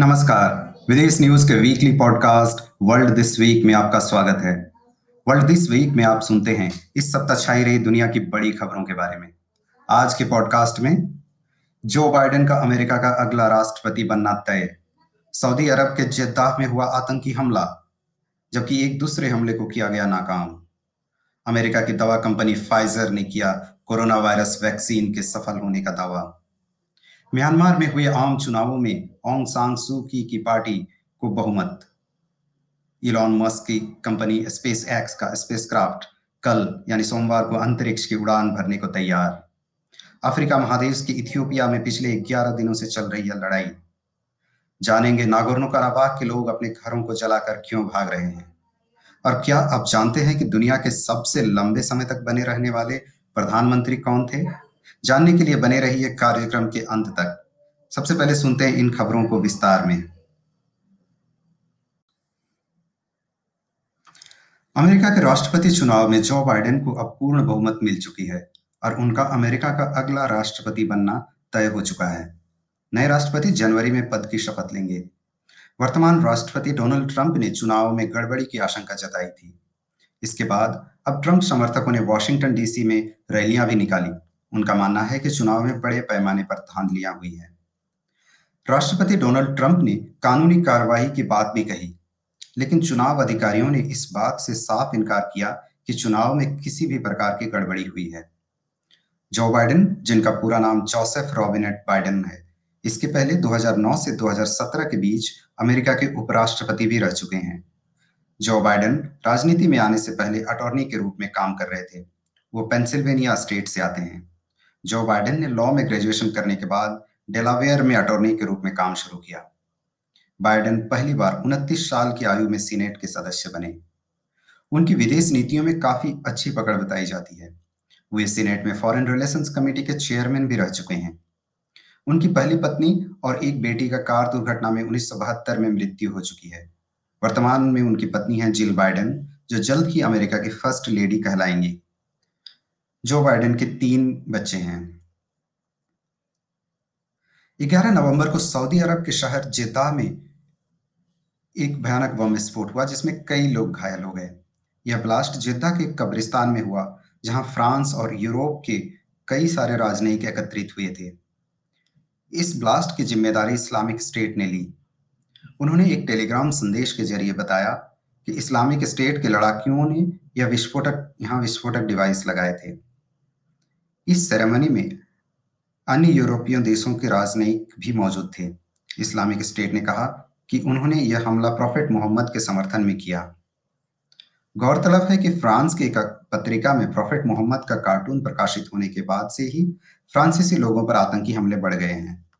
नमस्कार। विदेश न्यूज़ के weekly podcast world this week में आपका स्वागत है। वर्ल्ड दिस वीक में आप सुनते हैं इस सप्ताह छाई रही दुनिया की बड़ी खबरों के बारे में। आज के पॉडकास्ट में जो बाइडेन का अमेरिका का अगला राष्ट्रपति बनना तय। सऊदी अरब के जद्दाह में हुआ आतंकी हमला, जबकि एक दूसरे हमले को किया गया नाकाम। अमेरिका की दवा कंपनी फाइजर ने किया कोरोना वायरस वैक्सीन के सफल होने का दावा। म्यांमार में हुए आम चुनावों में ओंग सांग सू की, की पार्टी को बहुमत। इलॉन मस्क की कंपनी स्पेस एक्स का स्पेसक्राफ्ट कल यानी सोमवार को अंतरिक्ष की उड़ान भरने को तैयार। अफ्रीका महादेश की इथियोपिया में पिछले 11 दिनों से चल रही है लड़ाई। जानेंगे नागोर्नो कराबाग के लोग अपने घरों को जलाकर क्यों भाग रहे हैं। और क्या आप जानते हैं कि दुनिया के सबसे लंबे समय तक बने रहने वाले प्रधानमंत्री कौन थे? जानने के लिए बने रहिए कार्यक्रम के अंत तक। सबसे पहले सुनते हैं इन खबरों को विस्तार में। अमेरिका के राष्ट्रपति चुनाव में जो बाइडेन को अब पूर्ण बहुमत मिल चुकी है और उनका अमेरिका का अगला राष्ट्रपति बनना तय हो चुका है। नए राष्ट्रपति जनवरी में पद की शपथ लेंगे। वर्तमान राष्ट्रपति डोनाल्ड ट्रंप ने चुनाव में गड़बड़ी की आशंका जताई थी। इसके बाद अब ट्रंप समर्थकों ने वॉशिंगटन डीसी में रैलियाँ भी निकाली। उनका मानना है कि चुनाव में बड़े पैमाने पर धांधलियाँ हुई है। राष्ट्रपति डोनाल्ड ट्रंप ने कानूनी कार्रवाई की बात भी कही, लेकिन चुनाव अधिकारियों ने इस बात से साफ़ इनकार किया कि चुनाव में किसी भी प्रकार की गड़बड़ी हुई है। जो बाइडेन, जिनका पूरा नाम जोसेफ रॉबिनेट बाइडेन है, इसके पहले 2009 से 2017 के बीच अमेरिका के उपराष्ट्रपति भी रह चुके हैं। जो बाइडेन राजनीति में आने से पहले अटॉर्नी के रूप में काम कर रहे थे, वो पेंसिल्वेनिया स्टेट से आते हैं। जो बाइडेन ने लॉ में ग्रेजुएशन करने के बाद डेलावेयर में अटॉर्नी के रूप में काम शुरू किया। बाइडेन पहली बार उनतीस साल की आयु में सीनेट के सदस्य बने। उनकी विदेश नीतियों में काफ़ी अच्छी पकड़ बताई जाती है। वे सीनेट में फॉरेन रिलेशंस कमेटी के चेयरमैन भी रह चुके हैं। उनकी पहली पत्नी और एक बेटी का कार दुर्घटना में उन्नीस सौ बहत्तर में मृत्यु हो चुकी है। वर्तमान में उनकी पत्नी है जिल बाइडेन, जो जल्द ही अमेरिका की फ़र्स्ट लेडी कहलाएँगी। जो बाइडेन के तीन बच्चे हैं। 11 नवंबर को सऊदी अरब के शहर जेदा में एक भयानक बम विस्फोट हुआ, जिसमें कई लोग घायल हो गए। यह ब्लास्ट जेदा के कब्रिस्तान में हुआ, जहाँ फ्रांस और यूरोप के कई सारे राजनयिक एकत्रित हुए थे। इस ब्लास्ट की ज़िम्मेदारी इस्लामिक स्टेट ने ली। उन्होंने एक टेलीग्राम संदेश के ज़रिए बताया कि इस्लामिक स्टेट के लड़ाकियों ने यह विस्फोटक, यहाँ विस्फोटक डिवाइस लगाए थे। इस सेरेमनी में अन्य यूरोपीय देशों के राजनयिक भी मौजूद थे। इस्लामिक स्टेट ने कहा कि उन्होंने यह हमला प्रॉफिट मोहम्मद के समर्थन में किया। गौरतलब है कि फ्रांस की एक पत्रिका में प्रॉफिट मोहम्मद का कार्टून प्रकाशित होने के बाद से ही फ्रांसीसी लोगों पर आतंकी हमले बढ़ गए हैं।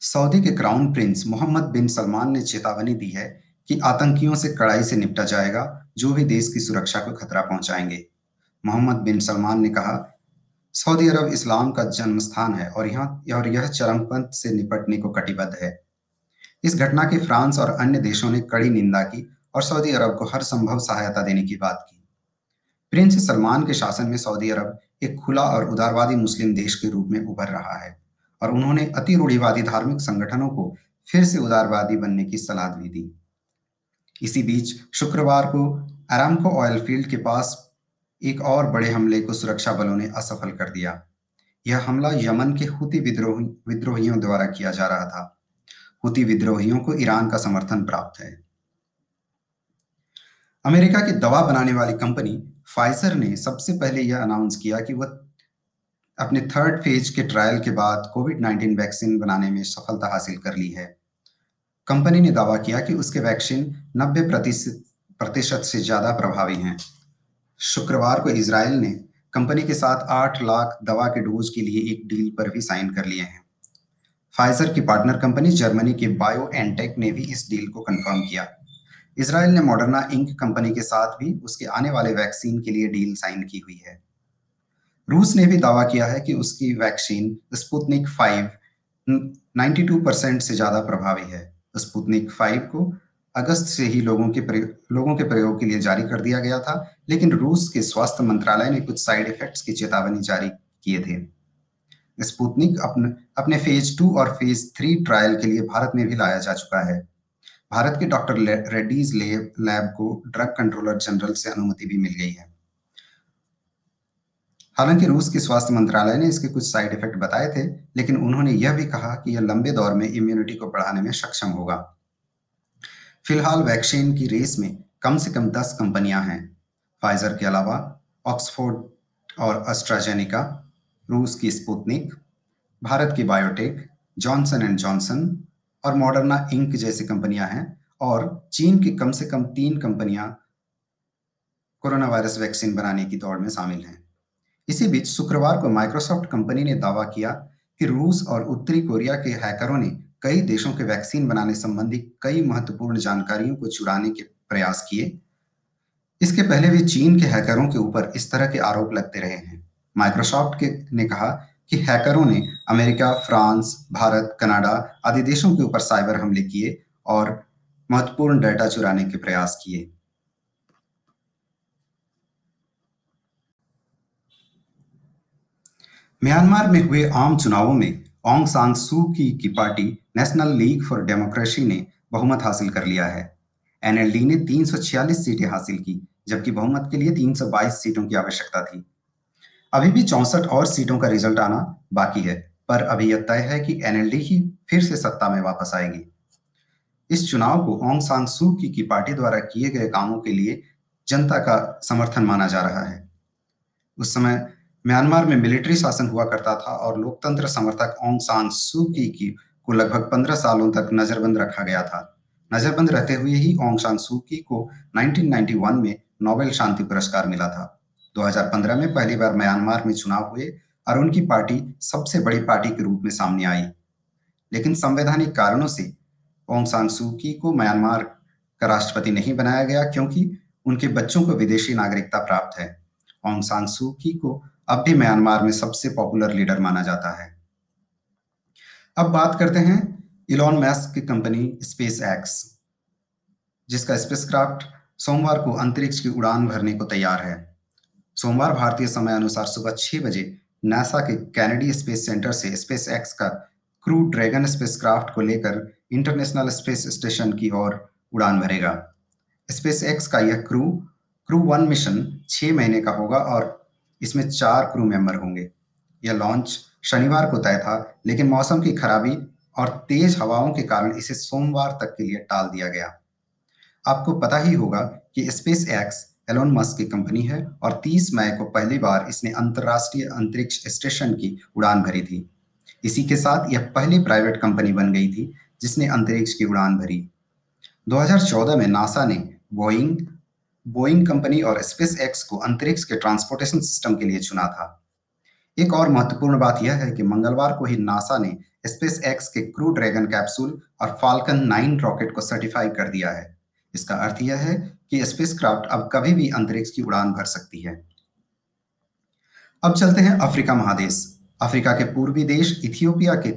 सऊदी के crown prince Mohammed bin Salman ने चेतावनी दी है कि आतंकियों से कड़ाई से निपटा जाएगा, जो भी देश की सुरक्षा को खतरा पहुंचाएँगे। मोहम्मद बिन सलमान ने कहा, सऊदी अरब इस्लाम का जन्म स्थान है और यहाँ, और यह चरमपंथ से निपटने को कटिबद्ध है। इस घटना की फ्रांस और अन्य देशों ने कड़ी निंदा की और सऊदी अरब को हर संभव सहायता देने की बात की। प्रिंस सलमान के शासन में सऊदी अरब एक खुला और उदारवादी मुस्लिम देश के रूप में उभर रहा है और उन्होंने अति रूढ़िवादी धार्मिक संगठनों को फिर से उदारवादी बनने की सलाह भी दी। इसी बीच शुक्रवार को अरामको ऑयल फ़ील्ड के पास एक और बड़े हमले को सुरक्षा बलों ने असफल कर दिया। यह हमला यमन के हुती विद्रोही, विद्रोहियों द्वारा किया जा रहा था। हुती विद्रोहियों को ईरान का समर्थन प्राप्त है। अमेरिका की दवा बनाने वाली कंपनी फाइजर ने सबसे पहले यह अनाउंस किया कि वह अपने थर्ड फ़ेज़ के ट्रायल के बाद कोविड 19 वैक्सीन बनाने में सफलता हासिल कर ली है। कंपनी ने दावा किया कि उसके वैक्सीन 90 प्रतिशत से ज़्यादा प्रभावी हैं। शुक्रवार को इसराइल ने कंपनी के साथ आठ लाख दवा के डोज के लिए एक डील पर भी साइन कर लिए हैं। फाइजर की पार्टनर कंपनी जर्मनी के बायो एनटेक ने भी इस डील को कंफर्म किया। इसराइल ने मॉडर्ना इंक कंपनी के साथ भी उसके आने वाले वैक्सीन के लिए डील साइन की हुई है। रूस ने भी दावा किया है कि उसकी वैक्सीन स्पुतनिक फाइव 92 परसेंट से ज़्यादा प्रभावी है। स्पुतनिक फाइव को अगस्त से ही लोगों के लोगों के प्रयोग के लिए जारी कर दिया गया था, लेकिन रूस के स्वास्थ्य मंत्रालय ने कुछ साइड इफेक्ट्स की चेतावनी जारी किए थे। स्पुतनिक अपने अपने फ़ेज़ टू और फ़ेज़ थ्री ट्रायल के लिए भारत में भी लाया जा चुका है। भारत के डॉक्टर रेड्डीज लैब को ड्रग कंट्रोलर जनरल से अनुमति भी मिल गई है। हालाँकि रूस के स्वास्थ्य मंत्रालय ने इसके कुछ साइड इफ़ेक्ट बताए थे, लेकिन उन्होंने यह भी कहा कि यह लंबे दौर में इम्यूनिटी को बढ़ाने में सक्षम होगा। फ़िलहाल वैक्सीन की रेस में कम से कम दस कंपनियाँ हैं। फाइजर के अलावा ऑक्सफोर्ड और अस्ट्राजेनिका रूस की स्पुतनिक भारत की बायोटेक जॉनसन एंड जॉनसन और मॉडर्ना इंक जैसी कंपनियाँ हैं और चीन की कम से कम तीन कंपनियाँ कोरोना वायरस वैक्सीन बनाने की दौड़ में शामिल हैं। इसी बीच शुक्रवार को माइक्रोसॉफ्ट कंपनी ने दावा किया कि रूस और उत्तरी कोरिया के हैकरों ने कई देशों के वैक्सीन बनाने संबंधी कई महत्वपूर्ण जानकारियों को चुराने के प्रयास किए। इसके पहले भी चीन के हैकरों के ऊपर इस तरह के आरोप लगते रहे हैं। माइक्रोसॉफ्ट के, ने कहा कि हैकरों ने अमेरिका, फ्रांस, भारत, कनाडा आदि देशों के ऊपर साइबर हमले किए और महत्वपूर्ण डेटा चुराने के प्रयास किए। म्यांमार में हुए आम चुनावों में ओंग सांग सू की की party National League for Democracy ने बहुमत हासिल कर लिया है। एनएलडी ने 346 सीटें हासिल की जबकि बहुमत के लिए 322 सीटों की आवश्यकता थी। अभी भी चौसठ और सीटों का रिज़ल्ट आना बाकी है पर अभी यह तय है कि एनएलडी ही फिर से सत्ता में वापस आएगी। इस चुनाव को ओंग सांग सू की, की पार्टी द्वारा किए गए कामों के लिए जनता का समर्थन माना जा रहा है। उस समय म्यांमार में मिलिट्री शासन हुआ करता था और लोकतंत्र समर्थक ओंग सांग सू की, की को लगभग पंद्रह सालों तक नजरबंद रखा गया था। नजरबंद रहते हुए ही ओंग सांग सू की को 1991 में नोबेल शांति पुरस्कार मिला था। 2015 में पहली बार म्यांमार में चुनाव हुए और उनकी पार्टी सबसे बड़ी पार्टी के रूप में सामने आई। लेकिन संवैधानिक कारणों से ओंग सांग सू की को म्यांमार का राष्ट्रपति नहीं बनाया गया क्योंकि उनके बच्चों को विदेशी नागरिकता प्राप्त है। ओंग सांग सू की को अब भी म्यांमार में सबसे पॉपुलर लीडर माना जाता है। अब बात करते हैं इलॉन मैस्क की कंपनी स्पेस एक्स जिसका स्पेसक्राफ्ट सोमवार को अंतरिक्ष की उड़ान भरने को तैयार है। सोमवार भारतीय समय अनुसार सुबह छह बजे नासा के कैनेडी स्पेस सेंटर से स्पेस एक्स का क्रू ड्रैगन स्पेसक्राफ्ट को लेकर इंटरनेशनल स्पेस स्टेशन की ओर उड़ान भरेगा। स्पेस एक्स का यह क्रू क्रू वन मिशन छह महीने का होगा और इसमें चार क्रू मेंबर होंगे। यह लॉन्च शनिवार को तय था, लेकिन मौसम की खराबी और तेज हवाओं के कारण इसे सोमवार तक के लिए टाल दिया गया। आपको पता ही होगा कि स्पेस एक्स एलोन मस्क की कंपनी है और 30 मई को पहली बार इसने अंतरराष्ट्रीय अंतरिक्ष स्टेशन की उड़ान भरी थी। इसी के साथ यह पहली प्राइवेट कंपनी बन गई थी, जिसने अंतरिक्ष की उड़ान भरी। 2014 में नासा ने बोइंग बोइंग कंपनी और स्पेस एक्स को अंतरिक्ष के ट्रांसपोर्टेशन सिस्टम के लिए चुना था। एक और महत्वपूर्ण बात यह है कि मंगलवार को ही नासा ने स्पेस एक्स के क्रू ड्रैगन कैप्सूल और फाल्कन नाइन रॉकेट को सर्टिफाई कर दिया है। इसका अर्थ यह है कि स्पेसक्राफ्ट अब कभी भी अंतरिक्ष की उड़ान भर सकती है। अब चलते हैं अफ्रीका महादेश। अफ्रीका के पूर्वी देश इथियोपिया के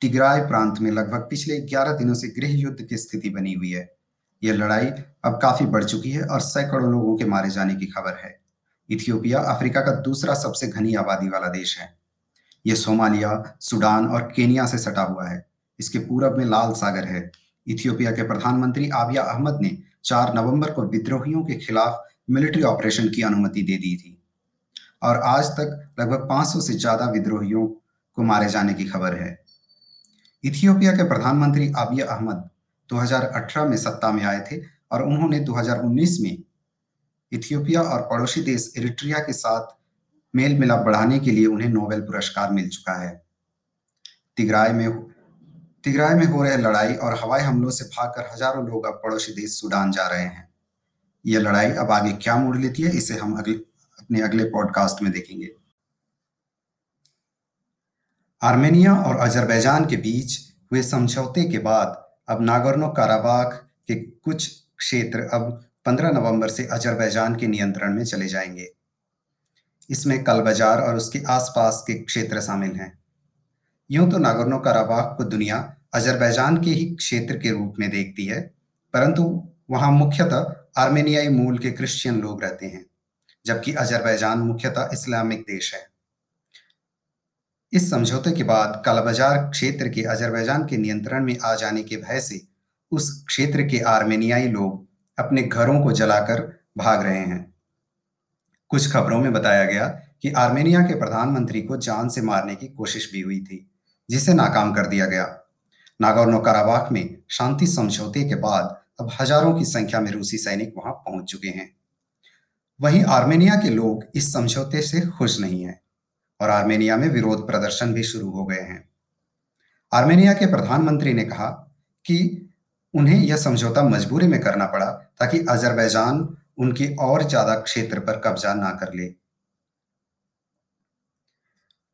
टिग्राय प्रांत में लगभग पिछले 11 दिनों से गृह युद्ध की स्थिति बनी हुई है। यह लड़ाई अब काफ़ी बढ़ चुकी है और सैकड़ों लोगों के मारे जाने की खबर है। इथियोपिया अफ्रीका का दूसरा सबसे घनी आबादी वाला देश है। यह सोमालिया, सुडान और केनिया से सटा हुआ है। इसके पूरब में लाल सागर है। इथियोपिया के प्रधानमंत्री आबिया अहमद ने 4 नवंबर को विद्रोहियों के खिलाफ मिलिट्री ऑपरेशन की अनुमति दे दी थी। और आज तक लगभग 500 से ज़्यादा विद्रोहियों को मारे जाने की खबर है। इथियोपिया के प्रधानमंत्री आबिया अहमद 2018 में सत्ता में आए थे और उन्होंने 2019 में इथियोपिया और पड़ोसी देश इरिट्रिया के साथ मेल मिलाप बढ़ाने के लिए उन्हें नोबेल पुरस्कार मिल चुका है। तिगराय में तिगराय में हो रहे लड़ाई और हवाई हमलों से भागकर हज़ारों लोग अब पड़ोसी देश सूडान जा रहे हैं। यह लड़ाई अब आगे क्या मोड़ लेती है, इसे हम अगले अपने अगले पॉडकास्ट में देखेंगे। आर्मेनिया और अजरबैजान के बीच हुए समझौते के बाद अब नागोर्नो काराबाख के कुछ क्षेत्र अब 15 नवंबर से अजरबैजान के नियंत्रण में चले जाएँगे। इसमें कल बाज़ार और उसके आसपास के क्षेत्र शामिल हैं। यूँ तो नागोर्नो काराबाख को दुनिया अजरबैजान के ही क्षेत्र के रूप में देखती है, परंतु वहाँ मुख्यतः आर्मेनियाई मूल के क्रिश्चियन लोग रहते हैं, जबकि अजरबैजान मुख्यतः इस्लामिक देश है। इस समझौते के बाद कालाबाजार क्षेत्र के अजरबैजान के नियंत्रण में आ जाने के भय से उस क्षेत्र के आर्मेनियाई लोग अपने घरों को जलाकर भाग रहे हैं। कुछ खबरों में बताया गया कि आर्मेनिया के प्रधानमंत्री को जान से मारने की कोशिश भी हुई थी, जिसे नाकाम कर दिया गया। नागौर काराबाख में शांति समझौते के बाद अब हज़ारों की संख्या में रूसी सैनिक वहाँ पहुँच चुके हैं। वहीं आर्मेनिया के लोग इस समझौते से खुश नहीं हैं। और आर्मेनिया में विरोध प्रदर्शन भी शुरू हो गए हैं। आर्मेनिया के प्रधानमंत्री ने कहा कि उन्हें यह समझौता मजबूरी में करना पड़ा ताकि अजरबैजान उनके और ज़्यादा क्षेत्र पर कब्जा ना कर ले।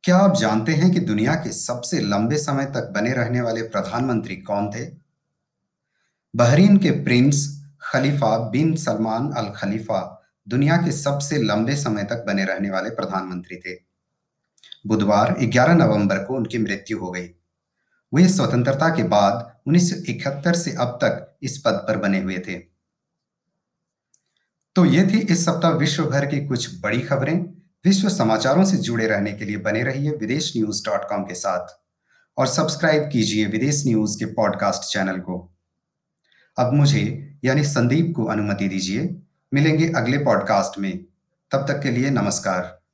क्या आप जानते हैं कि दुनिया के सबसे लंबे समय तक बने रहने वाले प्रधानमंत्री कौन थे? बहरीन के प्रिंस खलीफा बिन सलमान अल खलीफा दुनिया के सबसे लंबे समय तक बने रहने वाले प्रधानमंत्री थे। बुधवार 11 नवंबर को उनकी मृत्यु हो गई। वे स्वतंत्रता के बाद 1971 से अब तक इस पद पर बने हुए थे। तो ये थी इस सप्ताह विश्व भर की कुछ बड़ी खबरें। विश्व समाचारों से जुड़े रहने के लिए बने रहिए विदेश न्यूज़ डॉट कॉम के साथ और सब्सक्राइब कीजिए विदेश न्यूज़ के पॉडकास्ट चैनल को। अब मुझे, यानी संदीप को अनुमति दीजिए। मिलेंगे अगले पॉडकास्ट में। तब तक के लिए नमस्कार।